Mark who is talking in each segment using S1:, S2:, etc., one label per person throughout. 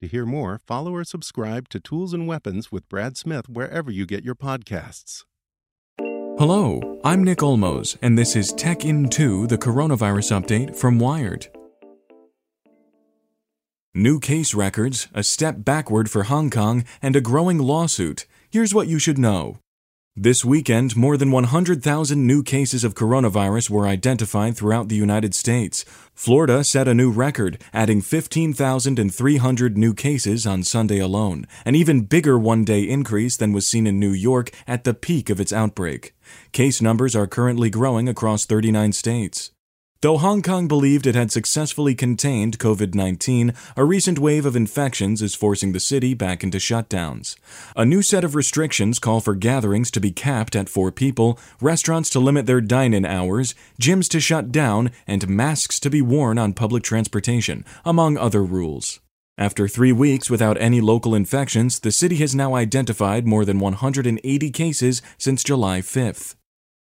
S1: To hear more, follow or subscribe to Tools and Weapons with Brad Smith wherever you get your podcasts.
S2: Hello, I'm Nick Olmos, and this is Tech In 2, the coronavirus update from Wired. New case records, a step backward for Hong Kong, and a growing lawsuit. Here's what you should know. This weekend, more than 100,000 new cases of coronavirus were identified throughout the United States. Florida set a new record, adding 15,300 new cases on Sunday alone, an even bigger one day increase than was seen in New York at the peak of its outbreak. Case numbers are currently growing across 39 states. Though Hong Kong believed it had successfully contained COVID 19, a recent wave of infections is forcing the city back into shutdowns. A new set of restrictions call for gatherings to be capped at four people, restaurants to limit their dine in hours, gyms to shut down, and masks to be worn on public transportation, among other rules. After three weeks without any local infections, the city has now identified more than 180 cases since July 5th.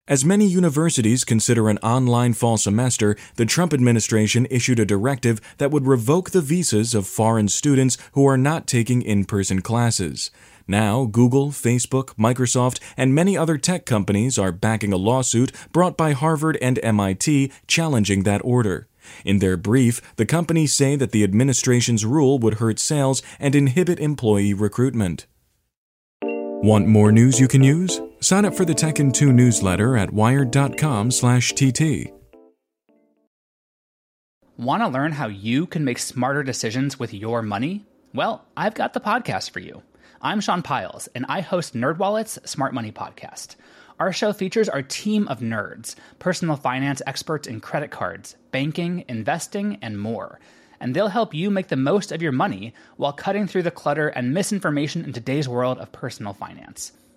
S2: As many universities consider an online fall semester, the Trump administration issued a directive that would revoke the visas of foreign students who are not taking in person classes. Now, Google, Facebook, Microsoft, and many other tech companies are backing a lawsuit brought by Harvard and MIT challenging that order. In their brief, the companies say that the administration's rule would hurt sales and inhibit employee recruitment. Want more news you can use? Sign up for the Tech in 2 newsletter at wired.com/tt.
S3: Want to learn how you can make smarter decisions with your money? Well, I've got the podcast for you. I'm Sean Pyles, and I host NerdWallet's Smart Money Podcast. Our show features our team of nerds, personal finance experts in credit cards, banking, investing, and more – and they'll help you make the most of your money while cutting through the clutter and misinformation in today's world of personal finance.